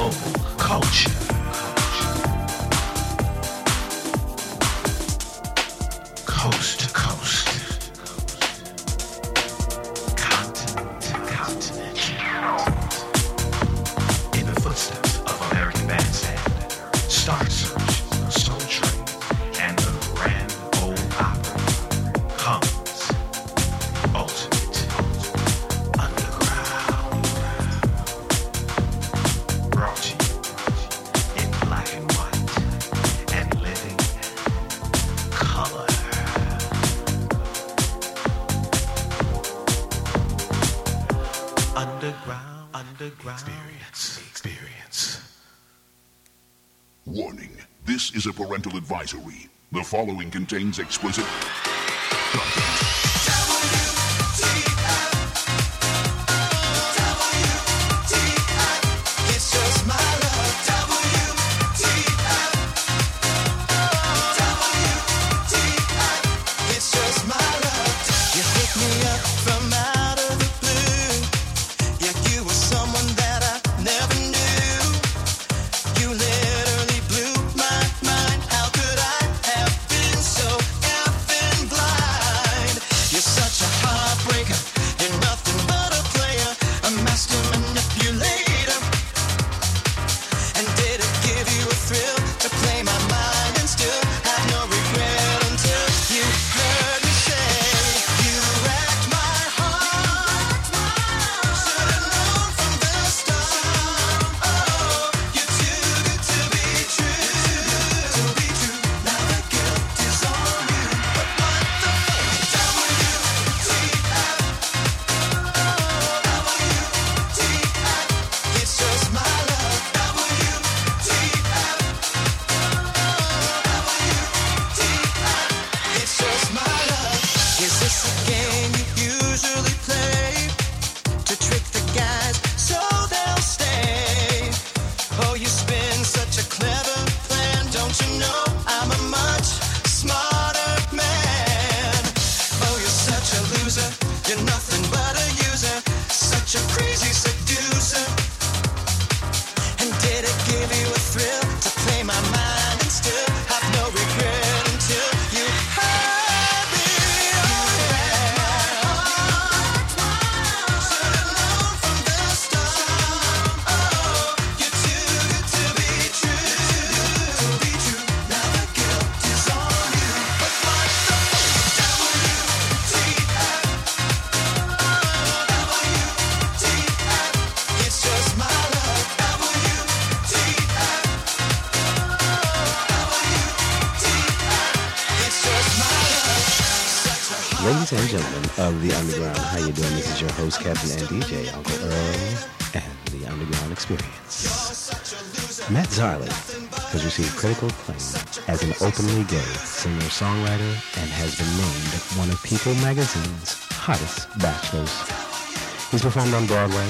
global culture. following contains explicit. your host, Captain and DJ, Uncle Earl, and the Underground Experience. Matt Zarley has received critical acclaim as an openly gay singer-songwriter and has been named one of People magazine's hottest bachelors. He's performed on Broadway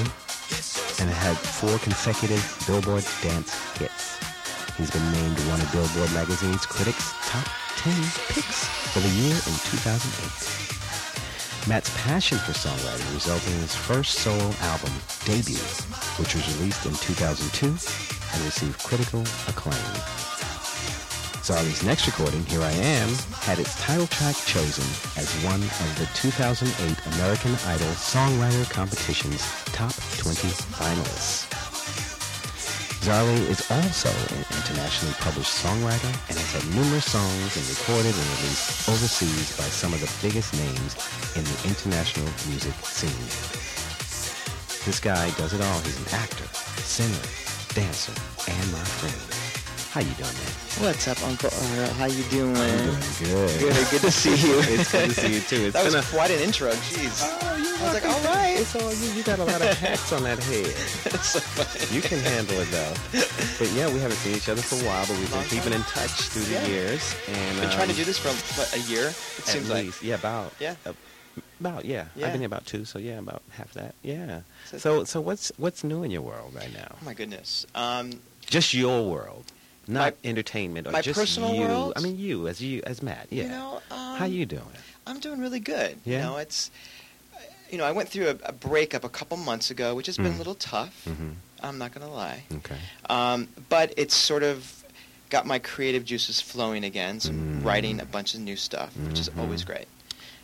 and had four consecutive Billboard dance hits. He's been named one of Billboard magazine's critics' top 10 picks for the year in 2008. Matt's passion for songwriting resulted in his first solo album, Debut, which was released in 2002 and received critical acclaim. Zarley's next recording, Here I Am, had its title track chosen as one of the 2008 American Idol Songwriter Competition's top 20 finalists. Zarley is also an internationally published songwriter and has had numerous songs and recorded and released overseas by some of the biggest names in the international music scene. This guy does it all. He's an actor, singer, dancer, and my friend. How you doing, man? What's up, Uncle Earl? How you doing? I'm doing good. Good, good to see you. it's good to see you too. It's that was been a quite an intro. Jeez. Oh, you I was like, all right. It's all you. You got a lot of hats on that head. That's so funny. You can handle it though. But yeah, we haven't seen each other for a while, but we've been keeping time. in touch through the years. And Been trying to um, do this for what, a year. It at seems like. least. yeah, about Yeah. uh, about yeah. yeah. I've been here about two, so yeah, about half that. Yeah. So- So so what's what's new in your world right now? Oh my goodness. Um, Just your world, not My- entertainment or my just personal you. world? I mean, you as you as Matt. Yeah. You know, um, How you doing? I'm doing really good. Yeah? You know, it's. You know, I went through a, a breakup a couple months ago, which has been Mm. a little tough. Mm-hmm. I'm not gonna lie. Okay. Um, but it's sort of got my creative juices flowing again. So I'm Mm. writing a bunch of new stuff, which is Mhm. always great.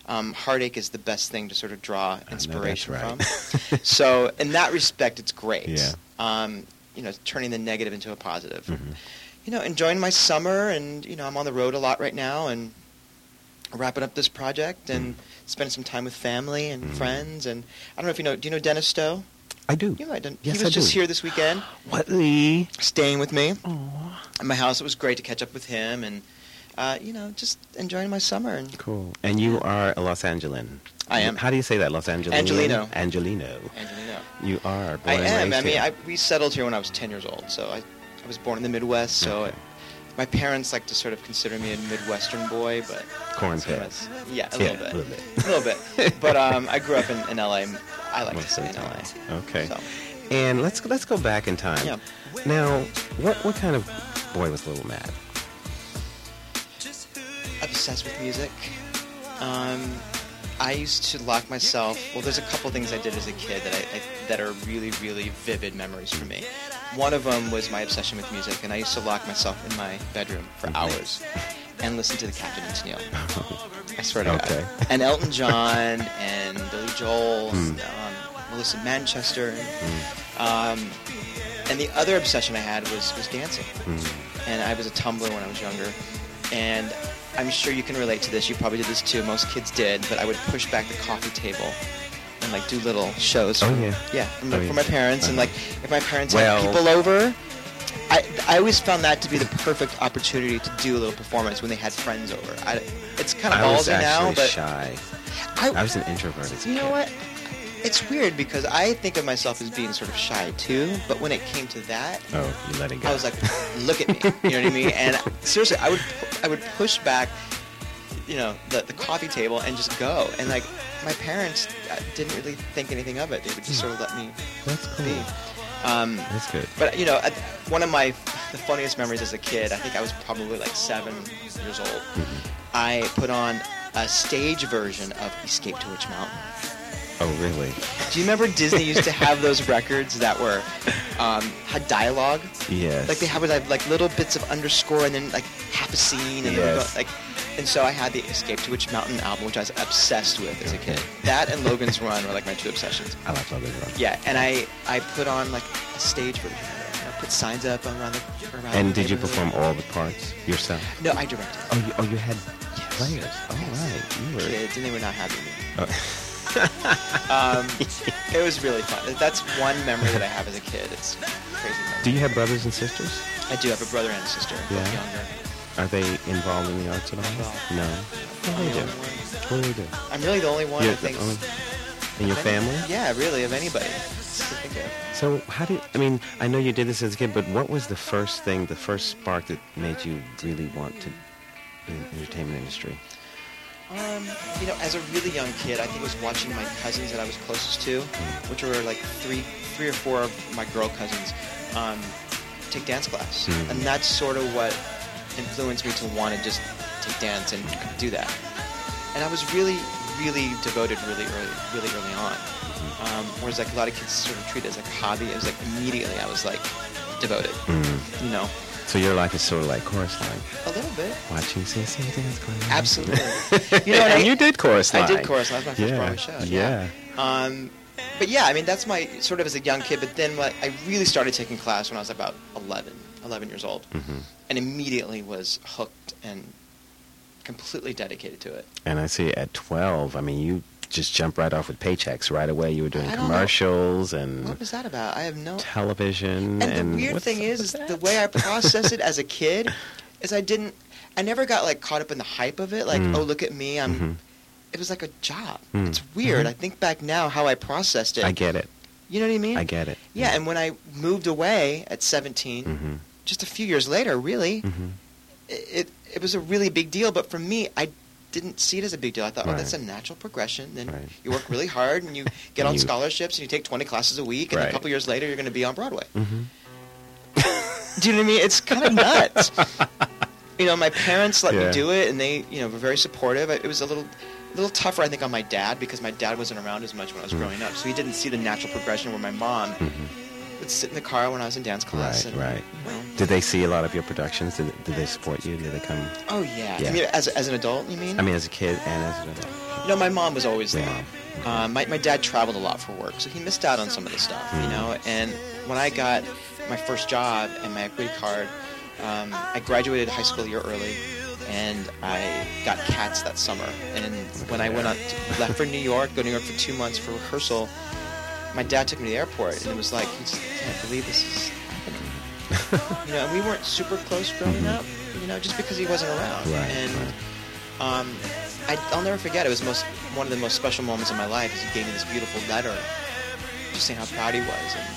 Um, heartache is the best thing to sort of draw I know that's inspiration right. from. so in that respect, it's great. Yeah. Um, you know, turning the negative into a positive. Mhm. You know, enjoying my summer, and you know, I'm on the road a lot right now, and wrapping up this project and spending some time with family and Mm. friends. And I don't know if you know. Do you know Dennis Stowe? I do. You know, I don't- Yes, he was I just do. here this weekend, What Lee? staying with me Aw. at my house. It was great to catch up with him, and uh, you know, just enjoying my summer. And Cool. And you are a Los Angelan. I am. How do you say that? Los Angeles. Angelino. Angelino. Angelino. You are. Born I am. I mean. I, we settled here when I was 10 years old, so I, I was born in the Midwest. So Okay. my parents like to sort of consider me a Midwestern boy, but Corn so Yeah, a Yeah, little bit. a little bit. a little bit. But um, I grew up in, in LA. I like to Most stay of in LA. Okay. So, And let's let's go back in time. Yeah. Now, what what kind of boy was Little Matt? obsessed with music. Um, I used to lock myself. Well, there's a couple things I did as a kid that I, I that are really, really vivid memories for me. One of them was my obsession with music, and I used to lock myself in my bedroom for hours and listen to the Captain and Tennille. I swear to Okay. God. And Elton John and Billy Joel, Hmm. and, um, Melissa Manchester, and, um, and the other obsession I had was was dancing and I was a tumbler when I was younger. And I'm sure you can relate to this. You probably did this too. Most kids did. But I would push back the coffee table and like do little shows. Oh, for, yeah. yeah, from, Oh, for my parents. And Uh-huh. like if my parents Well- had people over, I I always found that to be the perfect opportunity to do a little performance when they had friends over. I, it's kind of I was ballsy actually now, but shy. I, I was an introvert you know what? It's weird because I think of myself as being sort of shy too. But when it came to that, Oh, you let it go. I was like, look at me. You know what I mean? And seriously, I would I would push back, you know, the, the coffee table and just go. And like my parents uh, didn't really think anything of it. They would just sort of let me That's cool. be. Um, That's good. but you know, one of my the funniest memories as a kid, I think I was probably like seven years old. Mm-hmm. I put on a stage version of Escape to Witch Mountain. Oh, really? Do you remember Disney used to have those records that were um, had dialogue? Yes. Like they had like, like little bits of underscore and then like half a scene and then Yes. go, like and so I had the Escape to Witch Mountain album which I was obsessed with as a kid. That and Logan's Run were like my two obsessions. I like Logan Run. Yeah, and I I put on like a stage version of it. I put signs up around the around And the did you perform all the parts yourself? No, I directed. Oh, you, oh, you had Yes. players. Oh, right. You were. Kids and they were not happy with me. Oh. Um, it was really fun. That's one memory that I have as a kid. It's crazy. Memory. Do you have brothers and sisters? I do have a brother and a sister, both Yeah. younger. Are they involved in the arts at all? No. I'm What do they do? What do they do? I'm really the only one. You're I think. only- in your of any- family? Yeah, really, of anybody. to think of. So how did I mean? I know you did this as a kid, but what was the first thing, the first spark that made you really want to be in the entertainment industry? Um, you know, as a really young kid, I think it was watching my cousins that I was closest to, which were like three, three or four of my girl cousins, um, take dance class, Mhm. and that's sort of what influenced me to want to just take dance and do that. And I was really, really devoted really early, really early on. Um, whereas like a lot of kids sort of treat it as like a hobby. It was like immediately I was like devoted, Mm. you know. So your life is sort of like chorus line. A little bit. watching CSA dance class. Absolutely. You know I and mean? you did chorus I did chorus. line. That was my first Yeah, Broadway show. yeah. Um, but yeah, I mean, that's my sort of as a young kid. But then like, I really started taking class when I was about 11, 11 years old, Mhm. and immediately was hooked and completely dedicated to it. And I see at 12, I mean, you just jump right off with paychecks right away. You were doing don't know. commercials and What was that about? I have no. television. And, And, the weird thing is, is the way I processed it as a kid is I didn't. I never got like caught up in the hype of it. Like, Mm. oh, look at me, I'm. Mhm. It was like a job. Mm. It's weird. Mhm. I think back now how I processed it. I get it. You know what I mean? I get it. Yeah, and when I moved away at 17, hmm just a few years later, really, hmm it, it it was a really big deal. But for me, I didn't see it as a big deal. I thought, oh, Right. that's a natural progression. Then Right. you work really hard and you get And on you- scholarships and you take 20 classes a week, and Right. a couple years later, you're going to be on Broadway. hmm Do you know what I mean? It's kind of nuts. you know, my parents let Yeah. me do it, and they, you know, were very supportive. It was a little, a little tougher, I think, on my dad because my dad wasn't around as much when I was Mm. growing up, so he didn't see the natural progression where my mom hmm would sit in the car when I was in dance class. Right, and, right. You know, Did they see a lot of your productions? Did, did they support you? Did they come? oh yeah. Yeah. I mean, as as an adult, you mean? I mean, as a kid and as an adult. no, my mom was always Your there. mom. Uh, my my dad traveled a lot for work, so he missed out on some of the stuff, you Mm. know. And when I got my first job and my equity card, um, I graduated high school a year early, and I got cats that summer. And when I went on, to, left for New York, go to New York for two months for rehearsal, my dad took me to the airport, and it was like, he just can't believe this is happening. you know, and we weren't super close growing Mhm. up, you know, just because he wasn't around. Right, and right. um, I, I'll never forget. It was most one of the most special moments of my life. Is he gave me this beautiful letter, just saying how proud he was, and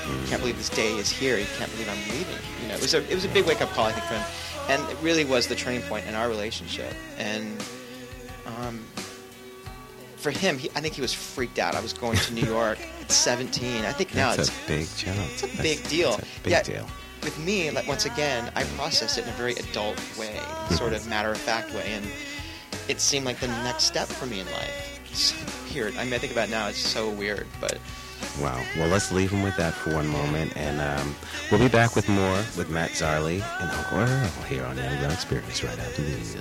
Mm. can't believe this day is here. He can't believe I'm leaving. You know, it was a it was a big wake up call, I think, for him, and it really was the turning point in our relationship. And um, for him, he, I think he was freaked out. I was going to New York at 17. I think now That's it's a big jump. it's a That's- big deal. That's a big Yeah. deal. with me, like once again, I processed it in a very adult way, sort of matter of fact way, and it seemed like the next step for me in life. It's weird. I mean, I think about it now, it's so weird, but Wow. Well, let's leave him with that for one moment, and um, we'll be back with more with Matt Zarley and Uncle Earl here on the Underground Experience right after these.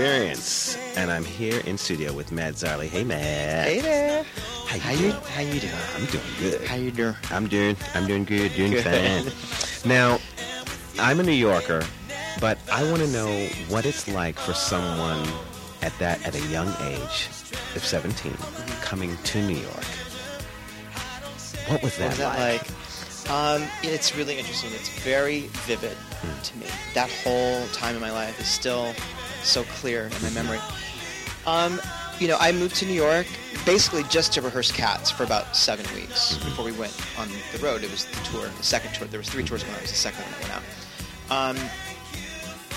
Experience, and I'm here in studio with Matt Zarley. Hey, Matt. Hey there. How How you you doing? how you doing? I'm doing good. How you doing? I'm doing. I'm doing good. Doing Good. fine. Now, I'm a New Yorker, but I want to know what it's like for someone at that at a young age of 17 coming to New York. What was that, What was that like? like? Um, it's really interesting. It's very vivid to me. That whole time in my life is still so clear in my memory. Um, you know, I moved to New York basically just to rehearse Cats for about seven weeks before we went on the road. It was the tour, the second tour. There was three tours when I was the second one that went out. Um,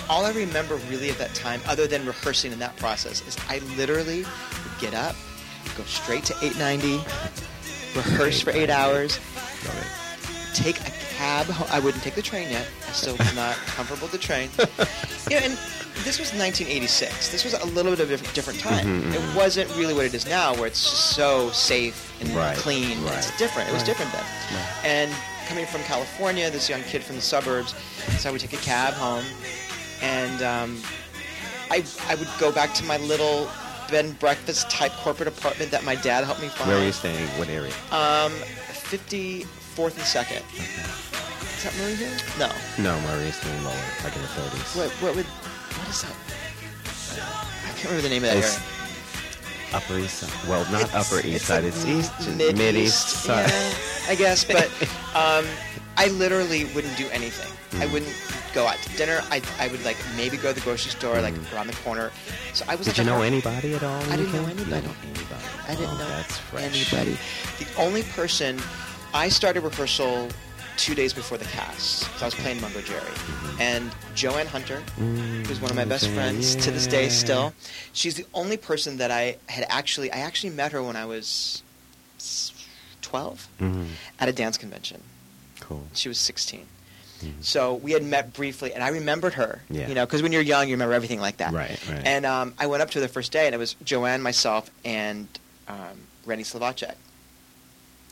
all I remember really at that time, other than rehearsing in that process, is I literally would get up, go straight to 890, rehearse for eight hours. Take a cab. I wouldn't take the train yet. I still was not comfortable with the train. You know, and this was 1986. This was a little bit of a different time. It wasn't really what it is now, where it's just so safe and Right, clean. right. It's different. It was Right. different then. And coming from California, this young kid from the suburbs, so I would take a cab home, and um, I I would go back to my little bed and breakfast type corporate apartment that my dad helped me find. Where were you staying? What area? Um, 54th and 2nd. Is that Murray Hill? No. No, Maria staying lower, like in the 30s. What, what would, what is that? I can't remember the name of that It's area. Upper East Side. Well, not It's- Upper East it's Side. like It's East, mid- Mid East Side. Yeah, I guess, but um, I literally wouldn't do anything. I Mm. wouldn't go out to dinner. I, I would like maybe go to the grocery store like around the corner. So I was. Mm. Did like you know anybody at all? I didn't know came? You anybody. didn't know anybody. I didn't oh, know that's fresh. anybody. The only person I started rehearsal two days before the cast. So I was playing Mungojerrie, Mm-hmm. and Joanne Hunter, Mm, who's one of my best okay, friends to this day still. She's the only person that I had actually I actually met her when I was twelve Mhm. at a dance convention. Cool. She was sixteen. Mhm. So we had met briefly, and I remembered her. Yeah. You know, because when you're young, you remember everything like that. Right, right. And um, I went up to her the first day, and it was Joanne, myself, and um, Rennie Slovacek.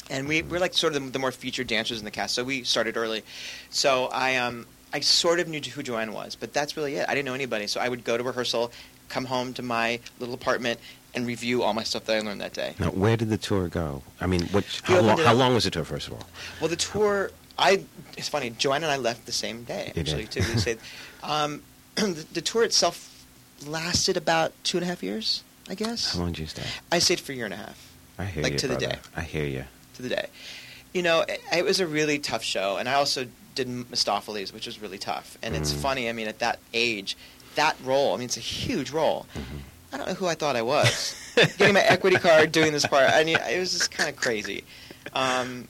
And we we're like sort of the, the more featured dancers in the cast, so we started early. So I um I sort of knew who Joanne was, but that's really it. I didn't know anybody, so I would go to rehearsal, come home to my little apartment, and review all my stuff that I learned that day. Now, where did the tour go? I mean, how, long, how long was the tour, first of all? Well, the tour, I it's funny. Joanne and I left the same day actually too. We stayed. Um, the, the tour itself lasted about two and a half years, I guess. How long did you stay? I stayed for a year and a half I hear Like you, to the brother. day. I hear you. To the day. You know, it, it was a really tough show, and I also did Mistoffelees, which was really tough. And it's Mm. funny. I mean, at that age, that role. I mean, it's a huge role. Mm-hmm. I don't know who I thought I was. Getting my equity card, doing this part. I mean, it was just kind of crazy. Um,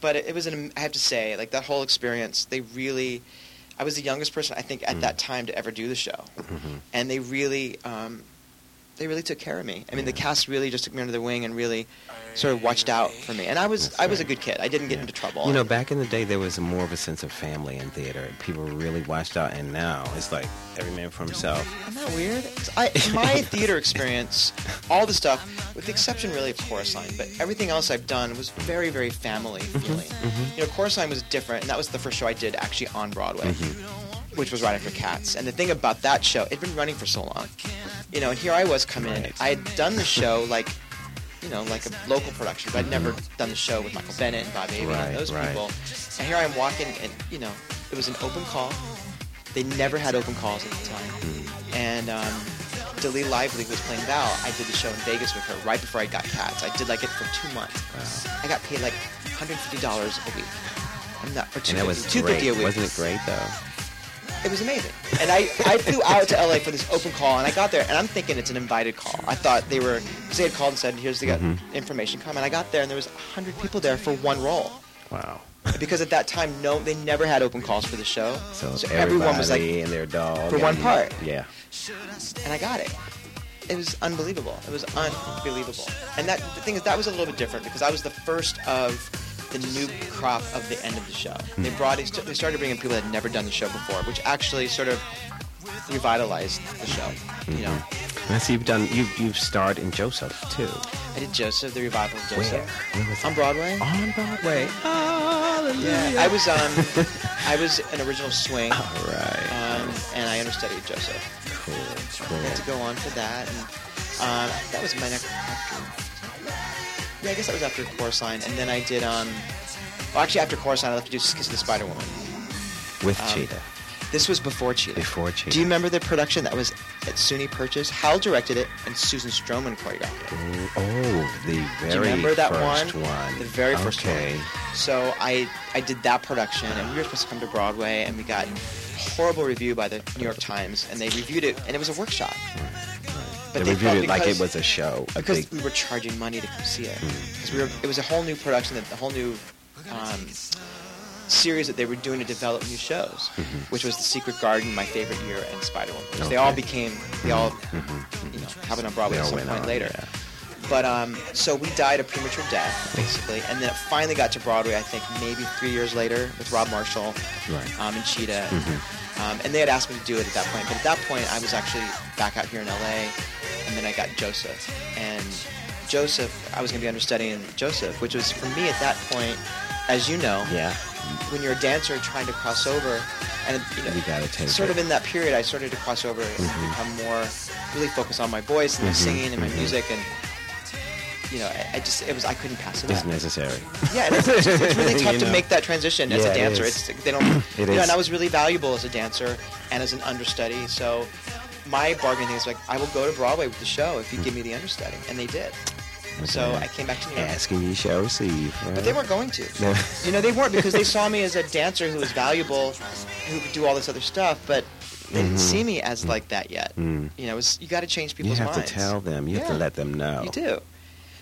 but it, it was an. I have to say, like that whole experience, they really. I was the youngest person I think at Mm. that time to ever do the show, Mhm. and they really, um, they really took care of me. I mean, the cast really just took me under their wing and really sort of watched out for me. And I was, That's I was a good kid. I didn't get Yeah. into trouble. You know, back in the day, there was more of a sense of family in theater. People really watched out, and now it's like every man for himself. Isn't that weird? I, my theater experience, all the stuff, with the exception really of Chorus Line, but everything else I've done was very, very family mm-hmm. feeling. Mm-hmm. You know, Chorus Line was different, and that was the first show I did actually on Broadway, mm-hmm. Which was right after Cats. And the thing about that show, it'd been running for so long. You know, and here I was coming in. I had done the show like, you know, like a local production, but I'd never done the show with Michael Bennett and Bob Avian Right, and those right. people. And here I'm walking, and you know, it was an open call. They never had open calls at the time. And um, DeLee Lively, who was playing Val, I did the show in Vegas with her right before I got Cats. I did like it for two months. I got paid like $150 a week. I'm not, or And that was 250 great. a week. Wasn't it great, though? It was amazing. And I, I flew out to LA for this open call, and I got there, and I'm thinking it's an invited call. I thought they were, because they had called and said, here's the Mm-hmm. information, come. And I got there, and there was 100 people there for one role. Wow. Because at that time, no, they never had open calls for the show. So, everyone was like, and their dog. for one part. Yeah. and I got it. It was unbelievable. It was unbelievable. And that the thing is, that was a little bit different because I was the first of the new crop of the end of the show. Hmm. They brought, they started bringing people that had never done the show before, which actually sort of revitalized the show. You know, And I see you've done. You've you've starred in Joseph too. I did Joseph, the revival of Joseph, Where? Where on? Broadway. On Broadway. Yeah, I was um, I was an original swing, All right. um, and I understudied Joseph. Cool. I had to go on for that, and um, that was my next. After, yeah, I guess that was after Chorus Line, and then I did. Um, well, actually, after Chorus Line, I left to do Kiss of the Spider Woman. With um, Chita. This was before Chita. Before Chita. Do you remember the production that was at SUNY Purchase? Hal directed it, and Susan Stroman choreographed it. Oh, oh, the very Do you remember that first one? one. The very first okay. one. So I I did that production, and we were supposed to come to Broadway, and we got horrible review by the New York Times, and they reviewed it, and it was a workshop. They, they reviewed it like it was a show. A because big, we were charging money to come see it. Because we were, it was a whole new production, that the whole new um, series that they were doing to develop new shows, which was The Secret Garden, My Favorite Year, and Spider Woman. Which They all became, they all, you know, happened on Broadway They at some point on, later. yeah. But um, so we died a premature death, basically, and then it finally got to Broadway. I think maybe three years later with Rob Marshall Right. um, and Chita, um, and they had asked me to do it at that point. But at that point, I was actually back out here in LA, and then I got Joseph, and Joseph, I was going to be understudying Joseph, which was for me at that point, as you know, yeah. when you're a dancer trying to cross over, and you know, You sort it. of in that period, I started to cross over and mm-hmm. become more really focused on my voice and my mm-hmm. singing and my mm-hmm. music, and you know, I, I just it was I couldn't pass it It's up. necessary. Yeah, it's, it's, it's really tough to know? make that transition as Yeah, a dancer. is. It's they don't, It you know, and I was really valuable as a dancer and as an understudy. So my bargaining thing is like, I will go to Broadway with the show if you give me the understudy, and they did. So I came back to New York. Asking you shall receive. Right? But they weren't going to. No. You know, they weren't because they saw me as a dancer who was valuable, who could do all this other stuff, but they didn't see me as like that yet. Mm. You know, it was, you got to change people's minds. You have minds. to tell them. You have to let them know. You do.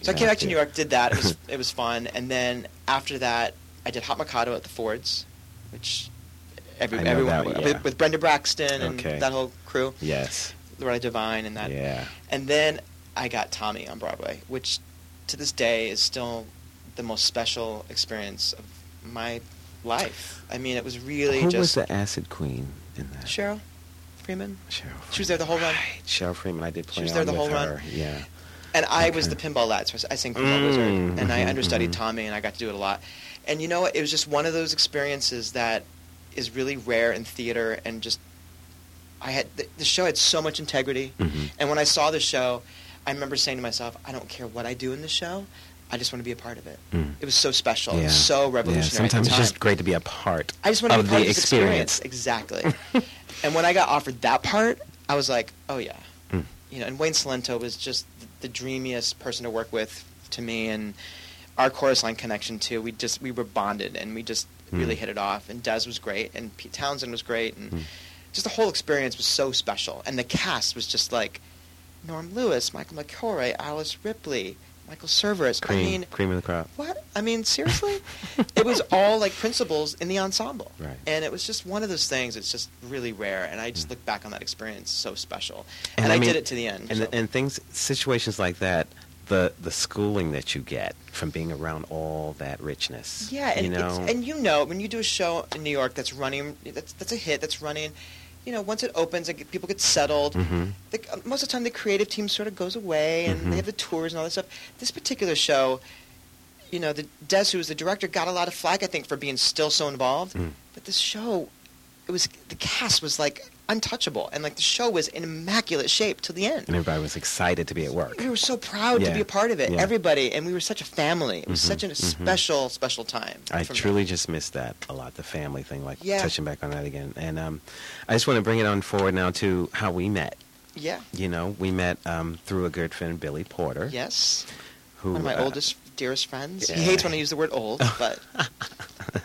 So I came back to to. New York, did that. It was it was fun, and then after that, I did Hot Mikado at the Ford's, which every, everyone that yeah. with, Brenda Braxton and Okay. that whole crew, Yes. Loretta Devine and that. Yeah. And then I got Tommy on Broadway, which to this day is still the most special experience of my life. I mean, it was really Who was just the acid queen in that? Cheryl Freeman. Cheryl. Freeman. She was there the whole run. Right. Cheryl Freeman. I did play She was there the whole run. her. Yeah. And I was the pinball lad, so I sang Pinball Mm, Wizard, and I mhm, understudied mhm. Tommy, and I got to do it a lot. And you know what? It was just one of those experiences that is really rare in theater, and just I had the, the show had so much integrity, Mhm. and when I saw the show, I remember saying to myself, I don't care what I do in the show, I just want to be a part of it. Mm. It was so special, it was so Yeah. revolutionary. the Sometimes it's just great to be a part I just want to of be part the of this experience. Exactly. and when I got offered that part, I was like, oh yeah. Mm. You know, and Wayne Cilento was just the, the dreamiest person to work with to me, and our chorus line connection too. We just we were bonded, and we just really Mm. hit it off. And Des was great, and Pete Townshend was great, and Mm. just the whole experience was so special. And the cast was just like Norm Lewis, Michael McCoy, Alice Ripley, Michael Cerveris. Cream, I mean, cream of the crop. what? I mean, seriously? it was all like principals in the ensemble. Right. And it was just one of those things. It's just really rare. And I just look back on that experience so special. And And, I I, mean- did it to the end. And so. and things, situations like that, the the schooling that you get from being around all that richness. yeah, and you know, it's, and you know when you do a show in New York that's running, that's that's a hit, that's running. You know, once it opens, like, people get settled. Mhm. The, most of the time, the creative team sort of goes away, and Mhm. they have the tours and all this stuff. This particular show, you know, the Des, who was the director, got a lot of flack, I think, for being still so involved. Mm. But this show, it was the cast was like untouchable, and like the show was in immaculate shape till the end. and everybody was excited to be at work. We were so proud Yeah. to be a part of it, Yeah. everybody, and we were such a family. It was Mhm, such a mhm. special, special time. I truly just missed that a lot, the family thing, like Yeah. touching back on that again. And um, I just want to bring it on forward now to how we met. yeah, You know, we met um, through a good friend, Billy Porter. yes, Who, one of my uh, oldest, dearest friends. yeah. He hates when I use the word old, but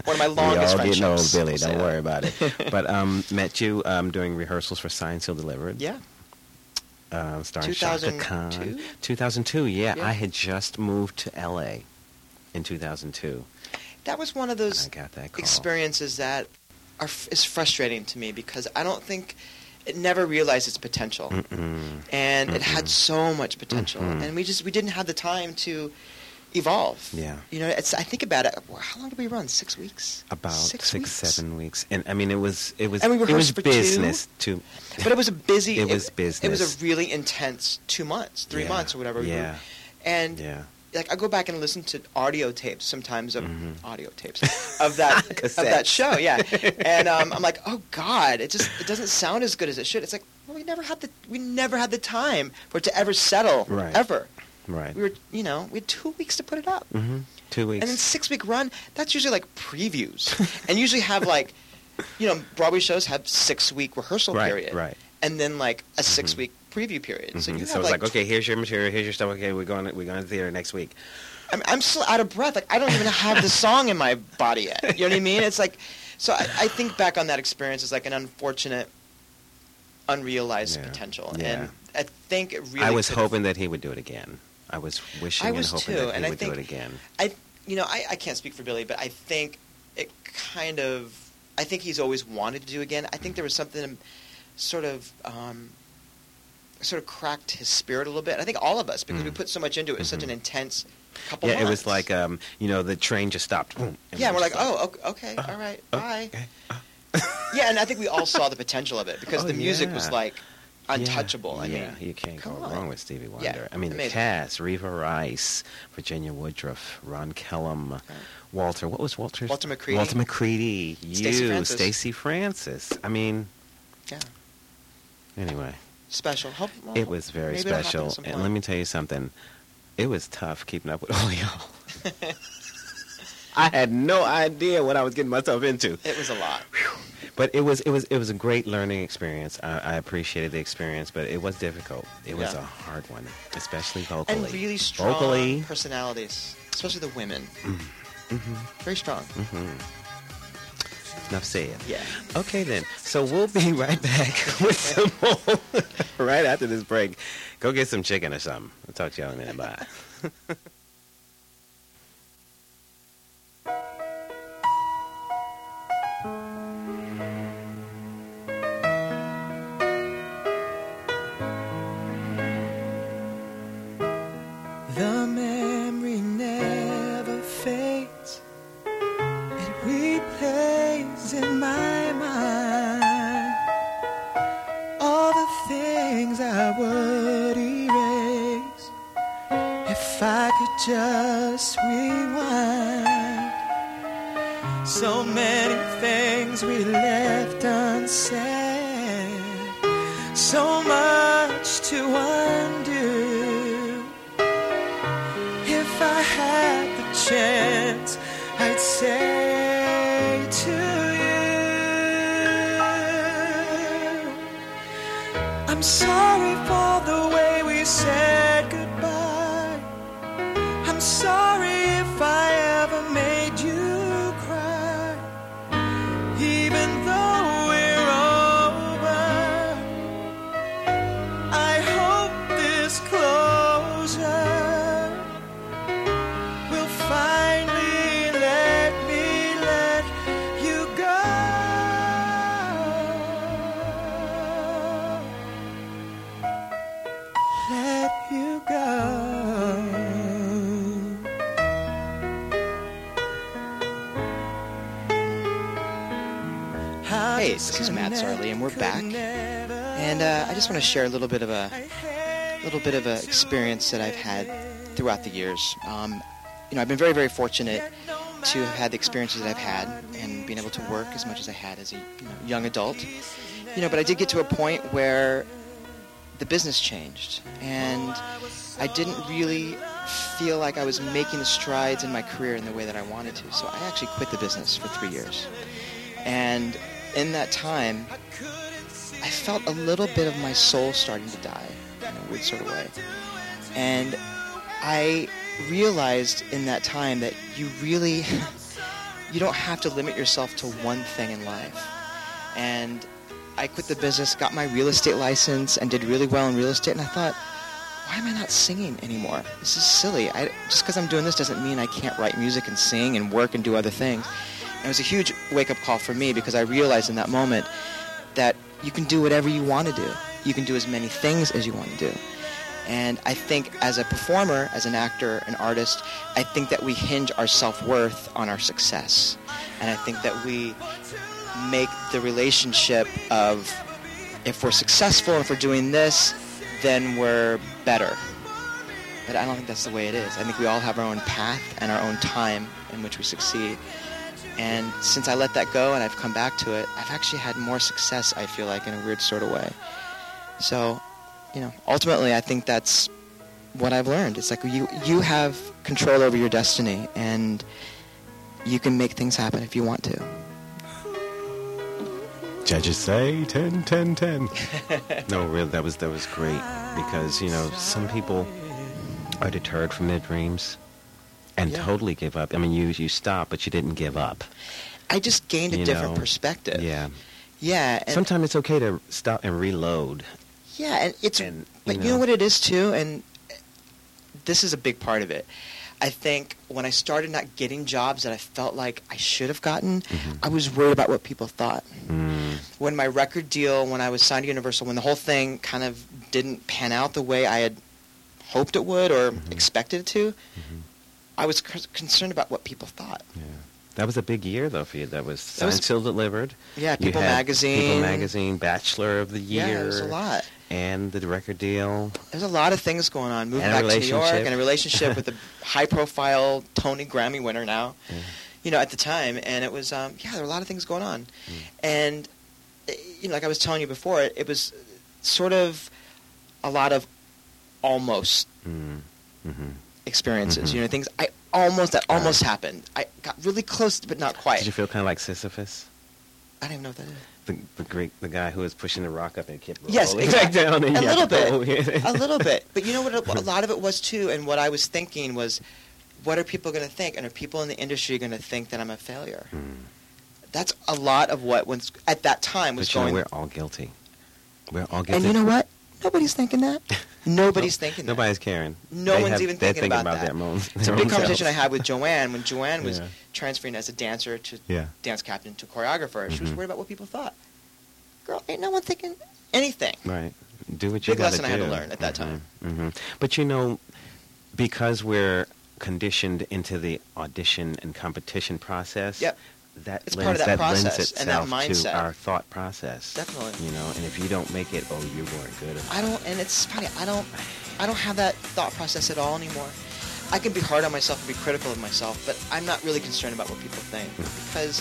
one of my we longest all getting old, friendships. Billy. don't worry about it. but um, met you um, doing rehearsals for Signed Sealed Delivered. Yeah, uh, starring Chaka 2002? Khan. 2002, yeah. Yeah. I had just moved to LA in 2002. that was one of those that experiences that are is frustrating to me because I don't think it never realized its potential, Mm-mm. and it had so much potential, Mhm. and we just we didn't have the time to evolve. Yeah. you know, it's I think about it. How long did we run? Six weeks. About six, six, weeks? seven weeks, and I mean, it was it was And we it was rehearsed for two? business too. But it was a busy. It was business. It was a really intense two months, three Yeah, months, or whatever. Yeah, And yeah. like I go back and listen to audio tapes sometimes of Mhm. audio tapes of that of that show, yeah. And um, I'm like, oh God, it just it doesn't sound as good as it should. It's like well, we never had the we never had the time for it to ever settle Right. ever. Right. We were you know we had two weeks to put it up. hmm Two weeks. And then six week run, that's usually like previews. and usually have like, you know, Broadway shows have six week rehearsal right. period. Right. And then like a six week preview period. So Mhm. you So, have it's like, like, okay, here's your material, here's your stuff. Okay, we're going, we're going to the theater next week. I'm, I'm still out of breath. Like I don't even have the song in my body yet. You know what I mean? It's like, so I, I think back on that experience as like an unfortunate, unrealized Yeah. potential. Yeah. And I think it really. I was hoping that he would do it again. I was wishing I and was hoping too, that he and I would do think- it again. I, you know, I, I can't speak for Billy, but I think it kind of, I think he's always wanted to do again. I think there was something sort of, um, sort of cracked his spirit a little bit. I think all of us, because we Mm. put so much into it. It was such an intense couple Yeah, it was like, um, you know, the train just stopped. Boom, yeah, we we're like, oh, okay, okay, all right, bye. Okay. Yeah, and I think we all saw the potential of it because Oh, the music was yeah. Like Yeah, untouchable. I yeah, mean, you can't go on. wrong with Stevie Wonder. Yeah, I mean, the amazing. cast: Reva Rice, Virginia Woodruff, Ron Kellum, Walter. What was Walter's? Walter McCready. Walter McCready. You, Francis. Francis. I mean, yeah, anyway, special. Hope, well, it was very special. And let me tell you something. It was tough keeping up with all y'all. I had no idea what I was getting myself into. It was a lot. But it was it was it was a great learning experience. I, I appreciated the experience, but it was difficult. It was Yeah. a hard one, especially vocally. And really strong Vocally. personalities, especially the women. Mm-hmm. Very strong. Enough said. Yeah. Okay then. So we'll be right back with some more right after this break. Go get some chicken or something. I'll talk to y'all in a minute. Bye. This is Matt Zarley, and we're back. And uh, I just want to share a little bit of a little bit of an experience that I've had throughout the years. Um, you know, I've been very, very fortunate to have had the experiences that I've had and being able to work as much as I had as a you know, young adult. You know, but I did get to a point where the business changed, and I didn't really feel like I was making the strides in my career in the way that I wanted to. So I actually quit the business for three years. And in that time, I felt a little bit of my soul starting to die in a weird sort of way. And I realized in that time that you really you don't have to limit yourself to one thing in life. And I quit the business, got my real estate license, and did really well in real estate. And I thought, why am I not singing anymore? This is silly. I, just because I'm doing this doesn't mean I can't write music and sing and work and do other things. It was a huge wake-up call for me because I realized in that moment that you can do whatever you want to do. You can do as many things as you want to do. And I think as a performer, as an actor, an artist, I think that we hinge our self-worth on our success. And I think that we make the relationship of if we're successful, if we're doing this, then we're better. but I don't think that's the way it is. I think we all have our own path and our own time in which we succeed. And since I let that go and I've come back to it, I've actually had more success, I feel like, in a weird sort of way. So, you know, ultimately, I think that's what I've learned. It's like you, you have control over your destiny, and you can make things happen if you want to. Judges say 10, 10, 10. no, really, that was that was great because you know some people are deterred from their dreams and Yeah. totally give up. I mean, you you stop, but you didn't give up. I just gained a You different know, perspective. Yeah. Yeah. And, Sometimes it's okay to stop and reload. Yeah, and it's And, but you you know know- what it is too, and this is a big part of it. I think when I started not getting jobs that I felt like I should have gotten, Mhm. I was worried about what people thought. Mm, When my record deal, when I was signed to Universal, when the whole thing kind of didn't pan out the way I had hoped it would or Mhm. expected it to, mhm. I was c- concerned about what people thought. Yeah. That was a big year though for you. That was That was- Sealed, Delivered. Yeah, People Magazine. People Magazine, Bachelor of the Year. Yeah, it was a lot. And the record deal. There's a lot of things going on. Moving back to New York and a relationship with a high-profile Tony Grammy winner now. Yeah. You know, at the time, and it was um, yeah, there were a lot of things going on, Mm. and eh, you know, like I was telling you before, it, it was sort of a lot of almost Mm. hmm experiences. Mhm. You know, things I almost that Right. almost happened. I got really close, but not quite. Did you feel kind of like Sisyphus? I don't even know what that is. The, the great the guy who was pushing the rock up and kept Yes, rolling exactly. back down and a little bit, a little bit. But you know what? A lot of it was too, and what I was thinking was, what are people going to think, and are people in the industry going to think that I'm a failure? Mm. That's a lot of what was at that time was But you know, going. we're all guilty. We're all guilty. and you know what? Nobody's thinking that. Nobody's thinking that. Nobody's caring. No They one's have- even they're thinking about that. their own. It's a big conversation I had with Joanne when Joanne was Yeah. transferring as a dancer to Yeah. dance captain to choreographer. She was Mhm. worried about what people thought. Girl, ain't no one thinking anything. Right. Do what you Big gotta lesson I had to learn at that time. hmm But you know, because we're conditioned into the audition and competition process. Yep. That It's lends, part of that lends process and that itself mindset. to our thought process. Definitely. You know, and if you don't make it, oh, you weren't good. I don't, and it's funny. I don't, I don't have that thought process at all anymore. I can be hard on myself and be critical of myself, but I'm not really concerned about what people think because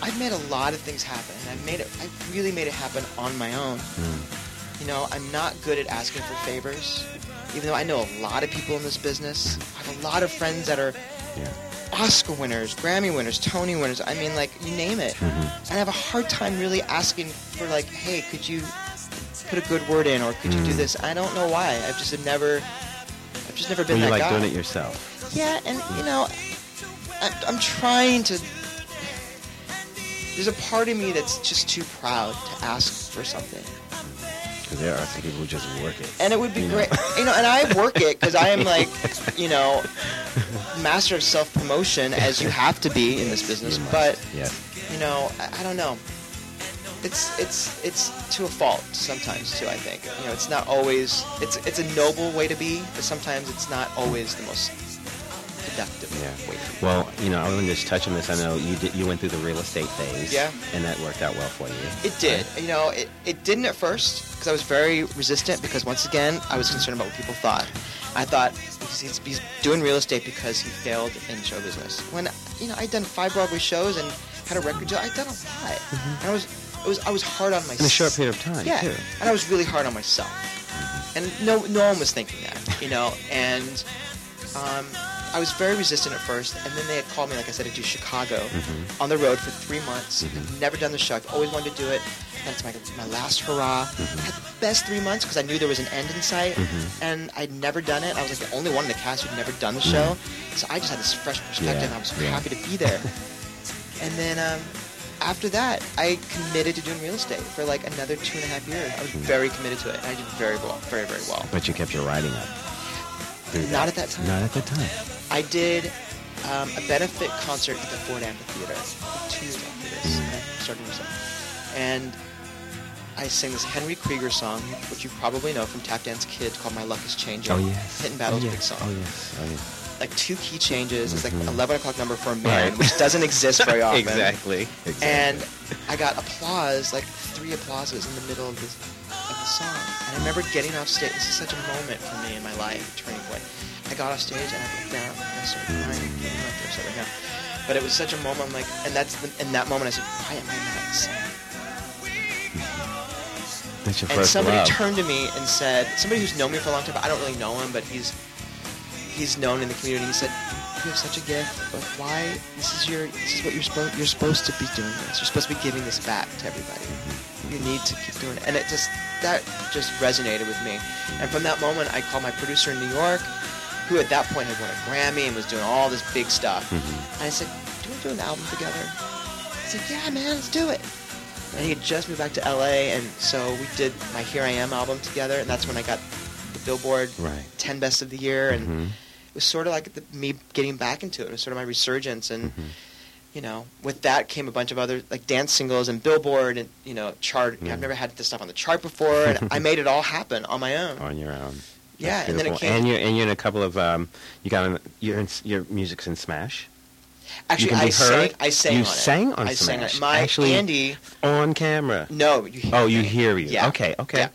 I've made a lot of things happen, and I've made it. I've really made it happen on my own. Mm. You know, I'm not good at asking for favors, even though I know a lot of people in this business. I have a lot of friends that are Yeah. Oscar winners, Grammy winners, Tony winners. I mean, like you name it. Mhm. And I have a hard time really asking for like, hey, could you put a good word in, or could you do Mm. this? I don't know why. I've just never, I've just never been Well, you that like guy. doing it yourself. Yeah, and you know, I'm, I'm trying to. There's a part of me that's just too proud to ask for something. Because there are some people who just work it. And it would be You know? great, you know. And I work it because I am like, you know, master of self promotion, as you have to be in this business. You. But Yes. you know, I, I don't know. It's it's it's to a fault sometimes too. I think you know it's not always it's it's a noble way to be, but sometimes it's not always the most productive Yeah. way. Well, you know, I want to just touch on this. I know you did, you went through the real estate phase. Yeah. And that worked out well for you. It did. You know, it, it didn't at first because I was very resistant because once again I was concerned about what people thought. I thought he's, he's, doing real estate because he failed in show business. When you know I'd done five Broadway shows and had a record deal, I'd done a lot. And I was it was I was hard on myself In a short period of time, Yeah, too. and I was really hard on myself. And no no one was thinking that, you know. And um, I was very resistant at first, and then they had called me, like I said, to do Chicago Mhm. on the road for three months. Mhm. I've never done the show. I've always wanted to do it. And it's my, my last hurrah. Mhm. I had the best three months because I knew there was an end in sight, Mhm. and I'd never done it. I was like the only one in the cast who'd never done the show, so I just had this fresh perspective, Yeah, and I was yeah. happy to be there. and then um, after that, I committed to doing real estate for like another two and a half years. I was Mhm. very committed to it, and I did very well, very very well. But you kept your writing up. Not that. at that time. Not at that time. I did um, a benefit concert at the Ford Amphitheater two years after this. And I started something. And I sang this Henry Krieger song, which you probably know from Tap Dance Kids, called "My Luck Is Changing." Oh yes. Hidden Battles oh, big song. Oh yes. Oh yes. Like two key changes. It's like Mhm. 11 o'clock number for a man, Right. which doesn't exist very often. exactly. Exactly. And I got applause, like three applauses in the middle of the, of the song. And I remember getting off stage. This is such a moment for me in my life, turning point. I got off stage and I looked down and I started crying. I'm not gonna say right now. But it was such a moment. I'm like, and that's the, in that moment I said, why am I not singing? That's your And first somebody love. turned to me and said, somebody who's known me for a long time, but I don't really know him, but he's he's known in the community. He said, "You have such a gift, but why? This is your this is what you're supposed you're supposed to be doing this. You're supposed to be giving this back to everybody. You need to keep doing it." And it just that just resonated with me. And from that moment, I called my producer in New York, who at that point had won a Grammy and was doing all this big stuff. And I said, "Do we do an album together?" He said, "Yeah, man, let's do it." And he had just moved back to LA, and so we did my Here I Am album together, and that's when I got the Billboard Right. 10 Best of the Year, and Mhm. it was sort of like the, me getting back into it. It was sort of my resurgence, and Mhm. you know, with that came a bunch of other like dance singles and Billboard and you know chart. I've never had this stuff on the chart before, and I made it all happen on my own. on your own. Yeah, and then it came. And you're and you're in a couple of um. You got you're in, your music's in Smash. Actually, I sang. I sang You on it. sang on I sang on. Smash? My Actually- Andy. on camera. No, you hear Oh, you me. hear you. Yeah. Okay, okay. Yeah.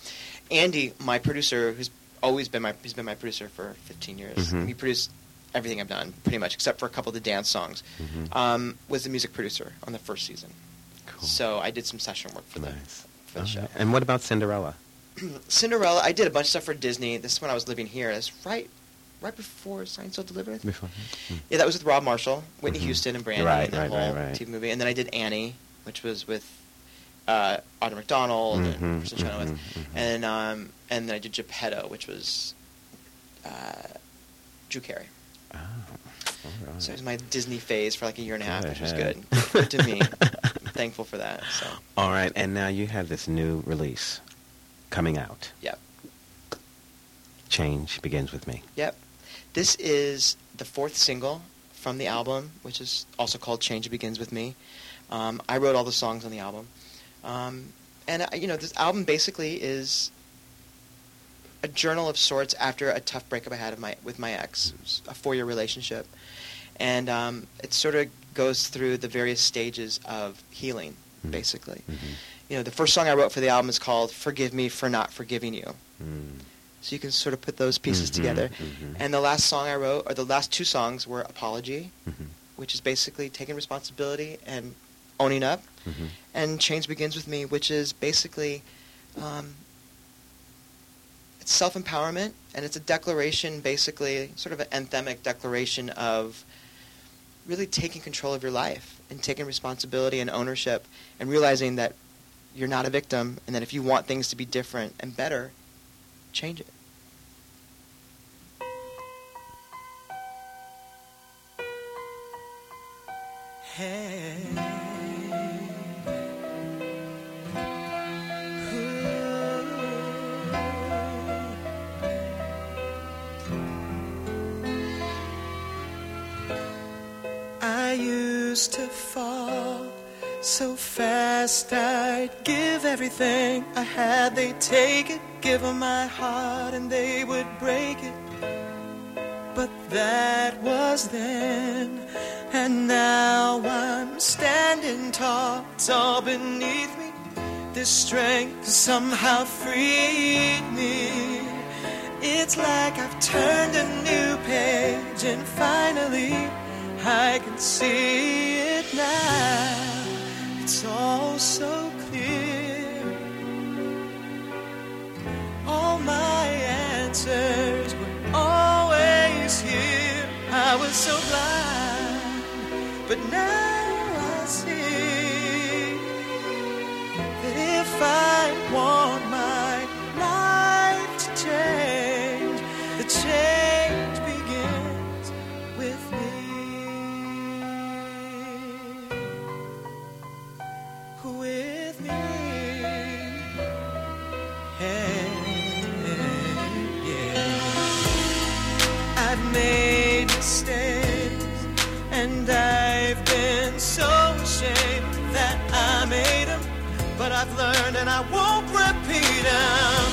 Andy, my producer, who's always been my he's been my producer for 15 years. Mhm. He produced everything I've done, pretty much, except for a couple of the dance songs. Mhm. Um, was the music producer on the first season. Cool. So I did some session work for the for the show. And what about Cinderella? Cinderella, I did a bunch of stuff for Disney. This is when I was living here. That's right, right before Signed Sealed Delivered. Before. Mm. Yeah, that was with Rob Marshall, Whitney Mhm. Houston, and Brandy. Right, and right, right, whole right. TV movie. And then I did Annie, which was with uh, Audra McDonald Mhm, and Kristin mhm, Chenoweth. mhm. And um, and then I did Geppetto, which was uh, Drew Carey. Oh, all right. So it was my Disney phase for like a year and a half, which was good. Good to me. I'm thankful for that. So All right, and now you have this new release coming out. Yep. Change begins with me. Yep. This is the fourth single from the album, which is also called Change Begins With Me. Um, I wrote all the songs on the album. Um, and, uh, you know, this album basically is a journal of sorts after a tough breakup I had of my, with my ex. It was a four year relationship. And um, it sort of goes through the various stages of healing, Mhm. basically. Mhm. You know, the first song I wrote for the album is called Forgive Me for Not Forgiving You. Mm. So you can sort of put those pieces Mhm, together. mhm. And the last song I wrote, or the last two songs, were Apology, Mhm. which is basically taking responsibility and owning up, Mhm. and Change Begins With Me, which is basically um, it's self empowerment, and it's a declaration, basically, sort of an anthemic declaration of really taking control of your life and taking responsibility and ownership, and realizing that you're not a victim, and that if you want things to be different and better, change it. Hey. I used to fall so fast I'd give everything I had. They'd take it, give them my heart, and they would break it. But that was then, and now I'm standing tall. It's all beneath me. This strength somehow freed me. It's like I've turned a new page, and finally I can see it now. It's all so clear. All my answers were always here. I was so blind, but now I see that if I want and I won't repeat them.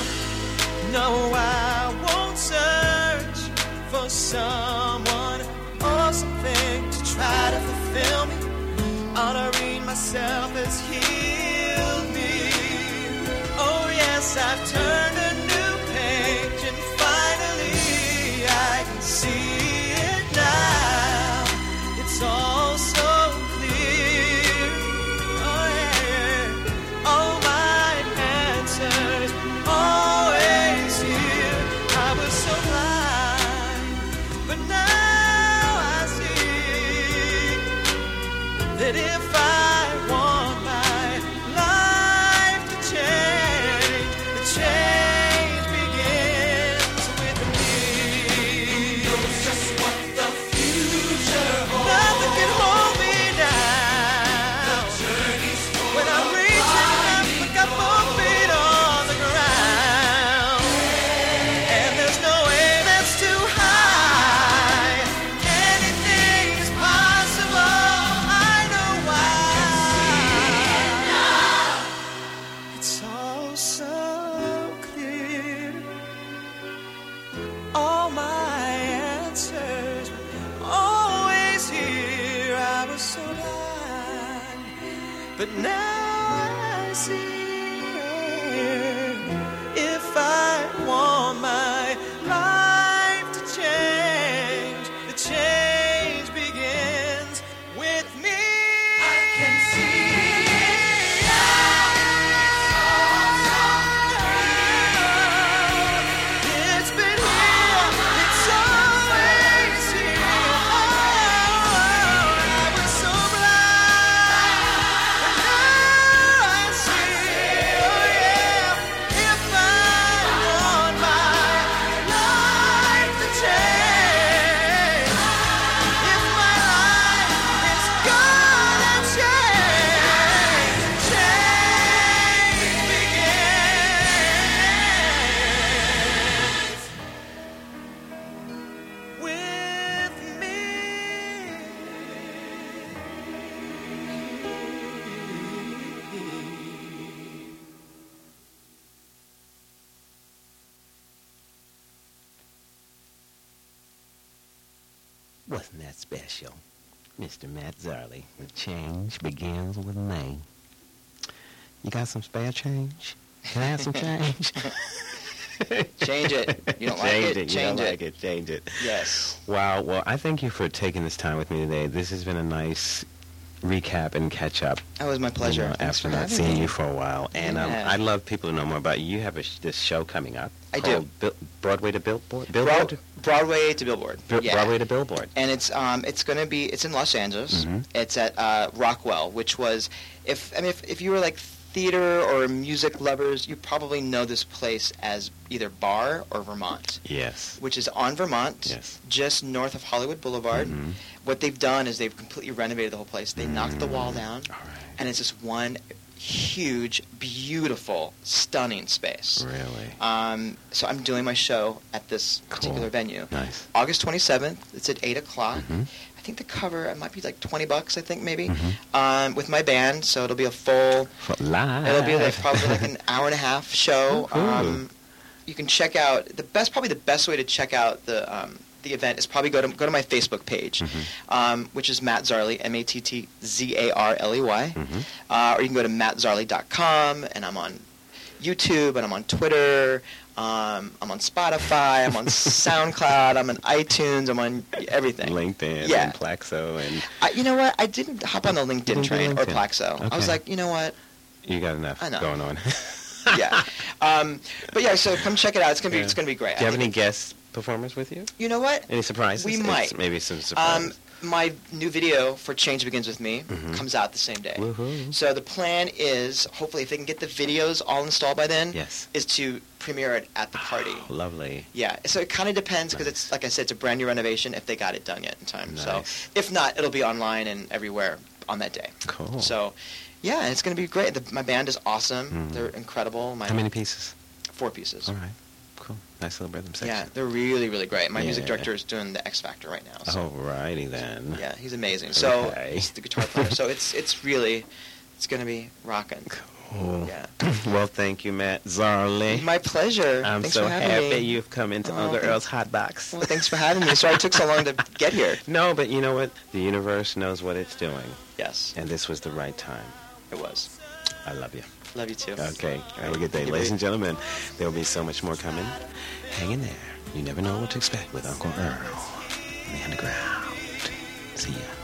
No, I won't search for someone or something to try to fulfill me. Honoring myself has healed me. Oh, yes, I've turned that special? Mr. Matt Zarley. The change begins with me. You got some spare change? Can I have some change? Change it. You don't like change it? You Change don't it. like it. Change it. Yes. Wow. Well, I thank you for taking this time with me today. This has been a nice recap and catch up. That was my you pleasure. know, after not seeing me. you for a while, and um, I'd love people to know more about you. You have a sh- this show coming up. I do. Bil- Broadway to Billboard. Broad- Billboard. Broadway to Billboard. Bi- yeah. Broadway to Billboard. and it's um it's gonna be it's in Los Angeles. Mhm. It's at uh, Rockwell, which was if I mean if, if you were like theater or music lovers, you probably know this place as either Bar or Vermont, Yes. which is on Vermont, Yes. just north of Hollywood Boulevard. Mhm. What they've done is they've completely renovated the whole place. They knocked the wall down, All right. and it's just one huge, beautiful, stunning space. Really. Um, so I'm doing my show at this Cool. particular venue. Nice. August 27th. It's at 8 o'clock. Mhm. I think the cover it might be like 20 bucks. I think maybe Mhm. um, with my band. So it'll be a full. Live. It'll be like probably like an hour and a half show. Oh, cool. Um, you can check out the best. Probably the best way to check out the um, the event is probably go to go to my Facebook page, Mhm. um, which is Matt Zarley, M A T T Z A R L E Y, Mhm. uh, or you can go to mattzarley.com, and I'm on YouTube, and I'm on Twitter, um, I'm on Spotify, I'm on SoundCloud, I'm on iTunes, I'm on everything. LinkedIn Yeah. and Plaxo, and I, you know what? I didn't hop on the LinkedIn train or LinkedIn. Plaxo. I was like, you know what? you got enough I know. going on. Yeah. um, but yeah, so come check it out. It's gonna be Yeah. it's gonna be great. Do you have any guest performers with you? You know what? Any surprises? We It's might. Maybe some surprises. Um, my new video for Change Begins with Me Mhm. comes out the same day. Woohoo. So the plan is, hopefully, if they can get the videos all installed by then, Yes. is to premiere it at the party. Lovely. Yeah, so it kind of depends because Nice. it's like I said, it's a brand new renovation. If they got it done yet in time, so if not, it'll be online and everywhere on that day. Cool. So, yeah, it's going to be great. The, my band is awesome. Mhm. They're incredible. My How many pieces? four pieces. All right. Nice little rhythm section. Yeah, they're really, really great. My music director is doing the X Factor right now. So. Alrighty then. Yeah, he's amazing. So Okay. he's the guitar player. so it's it's really it's gonna be rocking. Cool. Yeah. well, thank you, Matt Zarley. My pleasure. I'm thanks so happy me. you've come into Oh, Uncle Earl's hot box. Well, thanks for having me. Sorry it took so long to get here. No, but you know what? The universe knows what it's doing, Yes, and this was the right time. it was. I love you. Love you too. Okay, have a good day. Ladies and gentlemen, there will be so much more coming. Hang in there. You never know what to expect with Uncle Earl in the underground. See ya.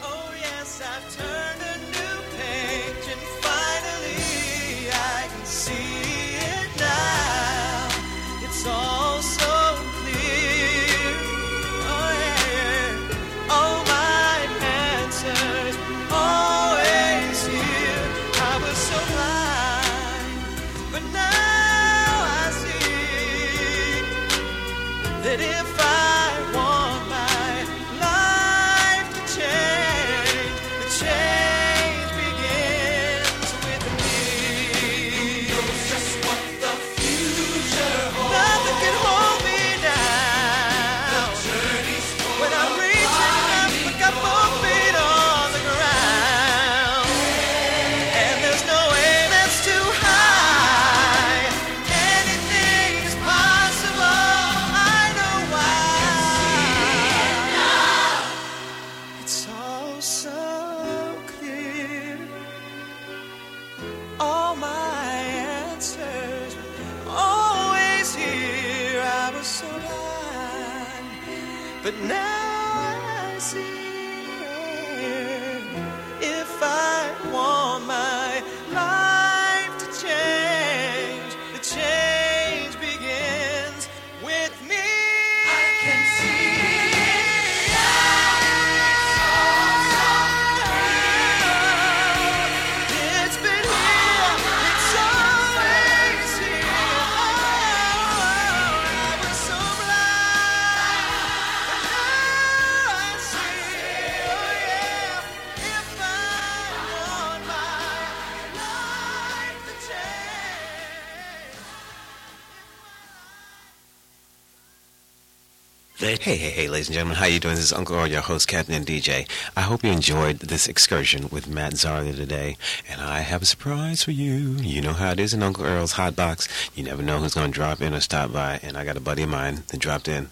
Hey, hey, hey, ladies and gentlemen, how you doing? This is Uncle Earl, your host, Captain and DJ. I hope you enjoyed this excursion with Matt Zarley today, and I have a surprise for you. You know how it is in Uncle Earl's Hot Box. You never know who's going to drop in or stop by, and I got a buddy of mine that dropped in,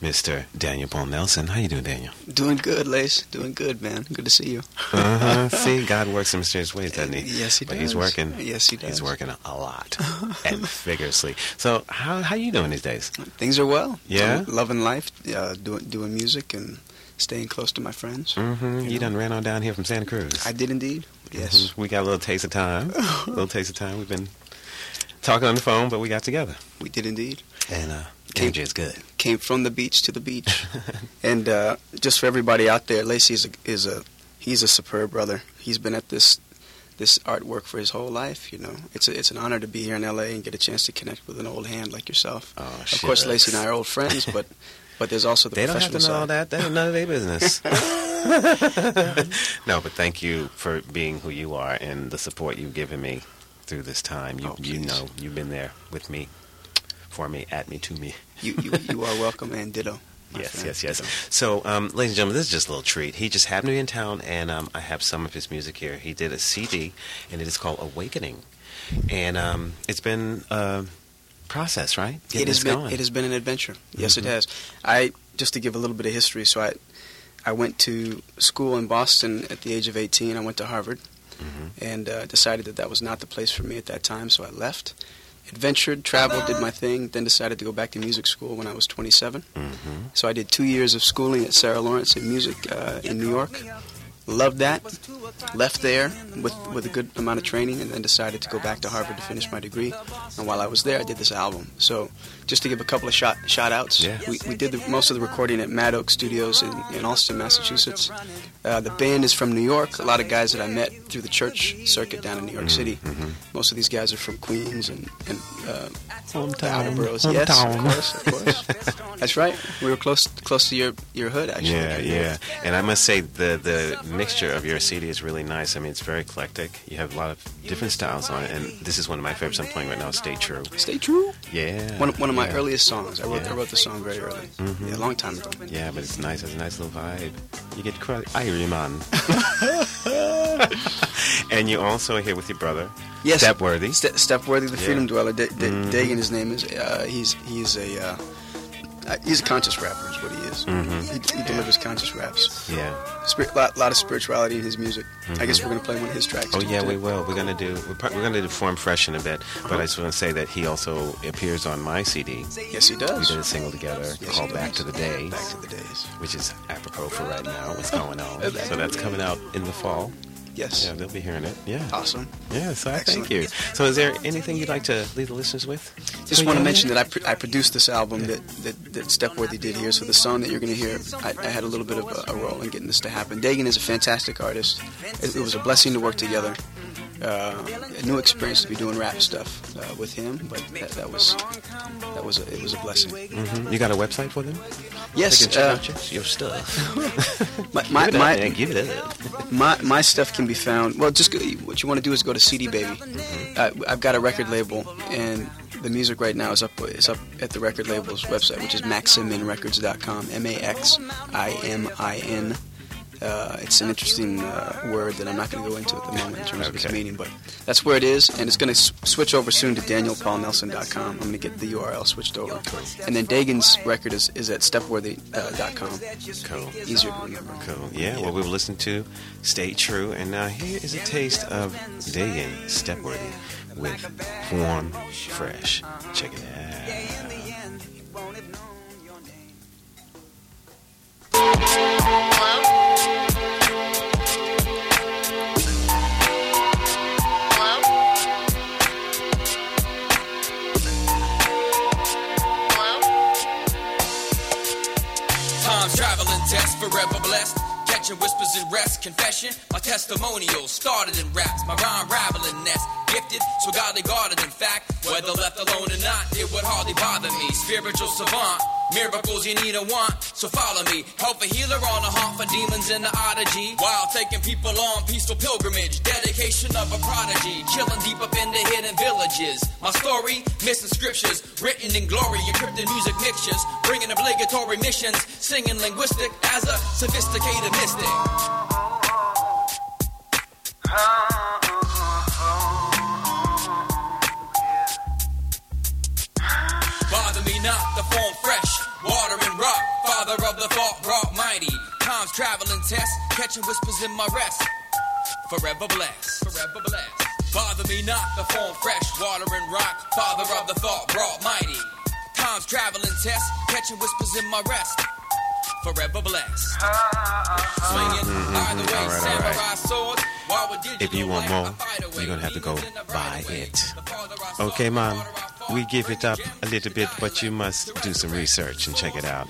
Mr. Daniel Paul Nelson. How you doing, Daniel? Doing good, Lace. Doing good, man. Good to see you. Uh-huh. See, God works in mysterious ways, doesn't he? Yes, he but does. he's working. Yes, he does. He's working a lot and vigorously. So, how how you doing these days? Things are well. Yeah? I'm loving life, uh, doing doing music and staying close to my friends. Mm-hmm. You, You done ran on down here from Santa Cruz. I did indeed. Yes. Mhm. We got a little taste of time. a little taste of time. We've been talking on the phone, but we got together. We did indeed. And uh, Came- is good. Came from the beach to the beach. and uh, just for everybody out there, Lacey is a, is a he's a superb brother. He's been at this this artwork for his whole life. You know, it's a, it's an honor to be here in L.A. and get a chance to connect with an old hand like yourself. Oh, of course. Lacey and I are old friends, but but there's also the They don't have to know all side. that. That ain't none of their business. no, but thank you for being who you are and the support you've given me through this time. You Oh, you know you've been there with me, for me, at me, to me. You, you you are welcome and ditto. my Yes, friend, yes, yes. So, um, ladies and gentlemen, this is just a little treat. He just happened to be in town, and um, I have some of his music here. He did a CD, and it is called Awakening, and um, it's been a process, right? Getting It has been going. it has been an adventure. Yes, Mhm. it has. I just to give a little bit of history. So I I went to school in Boston at the age of 18. I went to Harvard Mhm. and uh, decided that that was not the place for me at that time. So I left, adventured, traveled, did my thing, then decided to go back to music school when I was 27. Mhm. So I did two years of schooling at Sarah Lawrence in music uh, in New York. Loved that. Left there with, with a good amount of training and then decided to go back to Harvard to finish my degree. And while I was there, I did this album. So just to give a couple of shot, shout outs, Yeah. we, we did the, most of the recording at Mad Oak Studios in, in Allston, Massachusetts. Uh, the band is from New York. A lot of guys that I met through the church circuit down in New York City. mhm. Most of these guys are from Queens and, and uh, the Hometown. outer boroughs. Yes, of course, of course. That's right. We were close close to your, your hood, actually. Yeah, yeah. And I must say the the mixture of your CD is really nice. I mean, it's very eclectic. You have a lot of different styles on it, and this is one of my favorites I'm playing right now. Stay true. Stay true. Yeah. One, one of my yeah. earliest songs. I wrote, Yeah. I wrote the song very early. Mhm. Yeah, a long time ago. Yeah, but it's nice. It's a nice little vibe. You get credit. Irie man. and you also are here with your brother, Yes. Stepworthy. Ste- Stepworthy, the. Freedom Dweller. Da- Da- Mhm. Dagan, his name is. Uh, he's he's a uh, he's a conscious rapper, is what he is. Mhm. He, he delivers conscious raps. Yeah. a lot, lot of spirituality in his music. I guess we're gonna play one of his tracks. Oh yeah, too. we will. We're gonna do. We're, pro- we're gonna do Form Fresh in a bit. But I just want to say that he also appears on my CD. Yes, he does. We did a single together Yes, called Back to the Days. Back to the days. which is apropos for right now. What's going on? So that's coming out in the fall. Yes. Yeah, they'll be hearing it. Yeah. Awesome. Yeah, so Excellent. thank you. So is there anything you'd like to leave the listeners with? Just want to mention that I, pr- I produced this album that, that, that Stepworthy did here. So the song that you're going to hear, I, I had a little bit of a, a role in getting this to happen. Dagan is a fantastic artist. It, it was a blessing to work together. Uh, a new experience to be doing rap stuff uh, with him, but that, that was that was a, it was a blessing. Mhm. You got a website for them? Yes, They can check uh, out your, stuff. my my give it up, my, man. Give it up. my my stuff can be found. Well, just go, what you want to do is go to CD Baby. Uh, I've got a record label, and the music right now is up is up at the record label's website, which is maximinrecords.com. M A X I M I N. Uh, it's an interesting uh, word that I'm not going to go into at the moment in terms of its meaning, but that's where it is, and it's going to s- switch over soon to DanielPaulNelson.com. I'm going to get the URL switched over, and then Dagan's record is, is at StepWorthy.com. Cool. Easier to remember. Cool. Yeah, well, we were listening to Stay True, and now here is a taste of Dagan Stepworthy with Warm Fresh. Check it out. Traveling test, forever blessed. Catching whispers and rest, confession. My testimonial started in raps. My rhyme raveling nest. Gifted, so godly guarded, in fact. Whether left alone or not, it would hardly bother me. Spiritual savant. Miracles you need and want, so follow me. Help a healer on a hunt for demons in the oddity. While taking people on peaceful pilgrimage. Dedication of a prodigy. Chilling deep up in the hidden villages. My story, missing scriptures. Written in glory, encrypted music mixtures. Bringing obligatory missions. Singing linguistic as a sophisticated mystic. Bother me not, the form fresh, water and rock, father of the thought brought mighty. Time's traveling test, catching whispers in my rest. Forever blessed, forever blessed. Bother me not, the form fresh, water and rock, father of the thought brought mighty. Time's traveling test, catching whispers in my rest. Forever blessed. Swinging either way, All right, samurai right. sword. If you want more, you're gonna have to go wave. In the buy it. The farther I saw, Okay, Mom, farther I fall. we give it up a little bit, but you must do some research and check it out.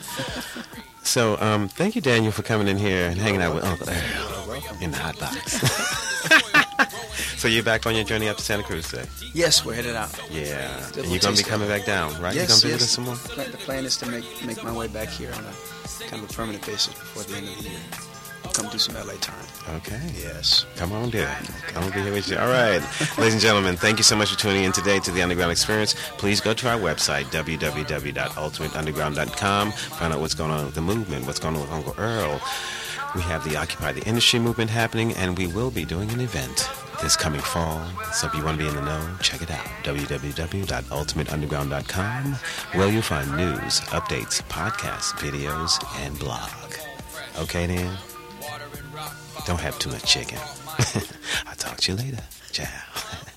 So, um, thank you, Daniel, for coming in here and hanging out with Uncle Earl in the hot box. so you're back on your journey up to Santa Cruz today? Yes, we're headed out. Yeah. And you're gonna be coming back down, right? you're Yes, gonna visit yes. us some more? The plan is to make make my way back here on a kind of a permanent basis before the end of the year. Come do some LA time. Okay. Yes. Come on, dude. I'm gonna be here with you. All right, ladies and gentlemen, thank you so much for tuning in today to the Underground Experience. Please go to our website www.ultimateunderground.com. Find out what's going on with the movement, what's going on with Uncle Earl. We have the Occupy the Industry movement happening, and we will be doing an event this coming fall. So if you want to be in the know, check it out. www.ultimateunderground.com, where you'll find news, updates, podcasts, videos, and blog. Okay, then. Don't have too much chicken. I'll talk to you later. Ciao.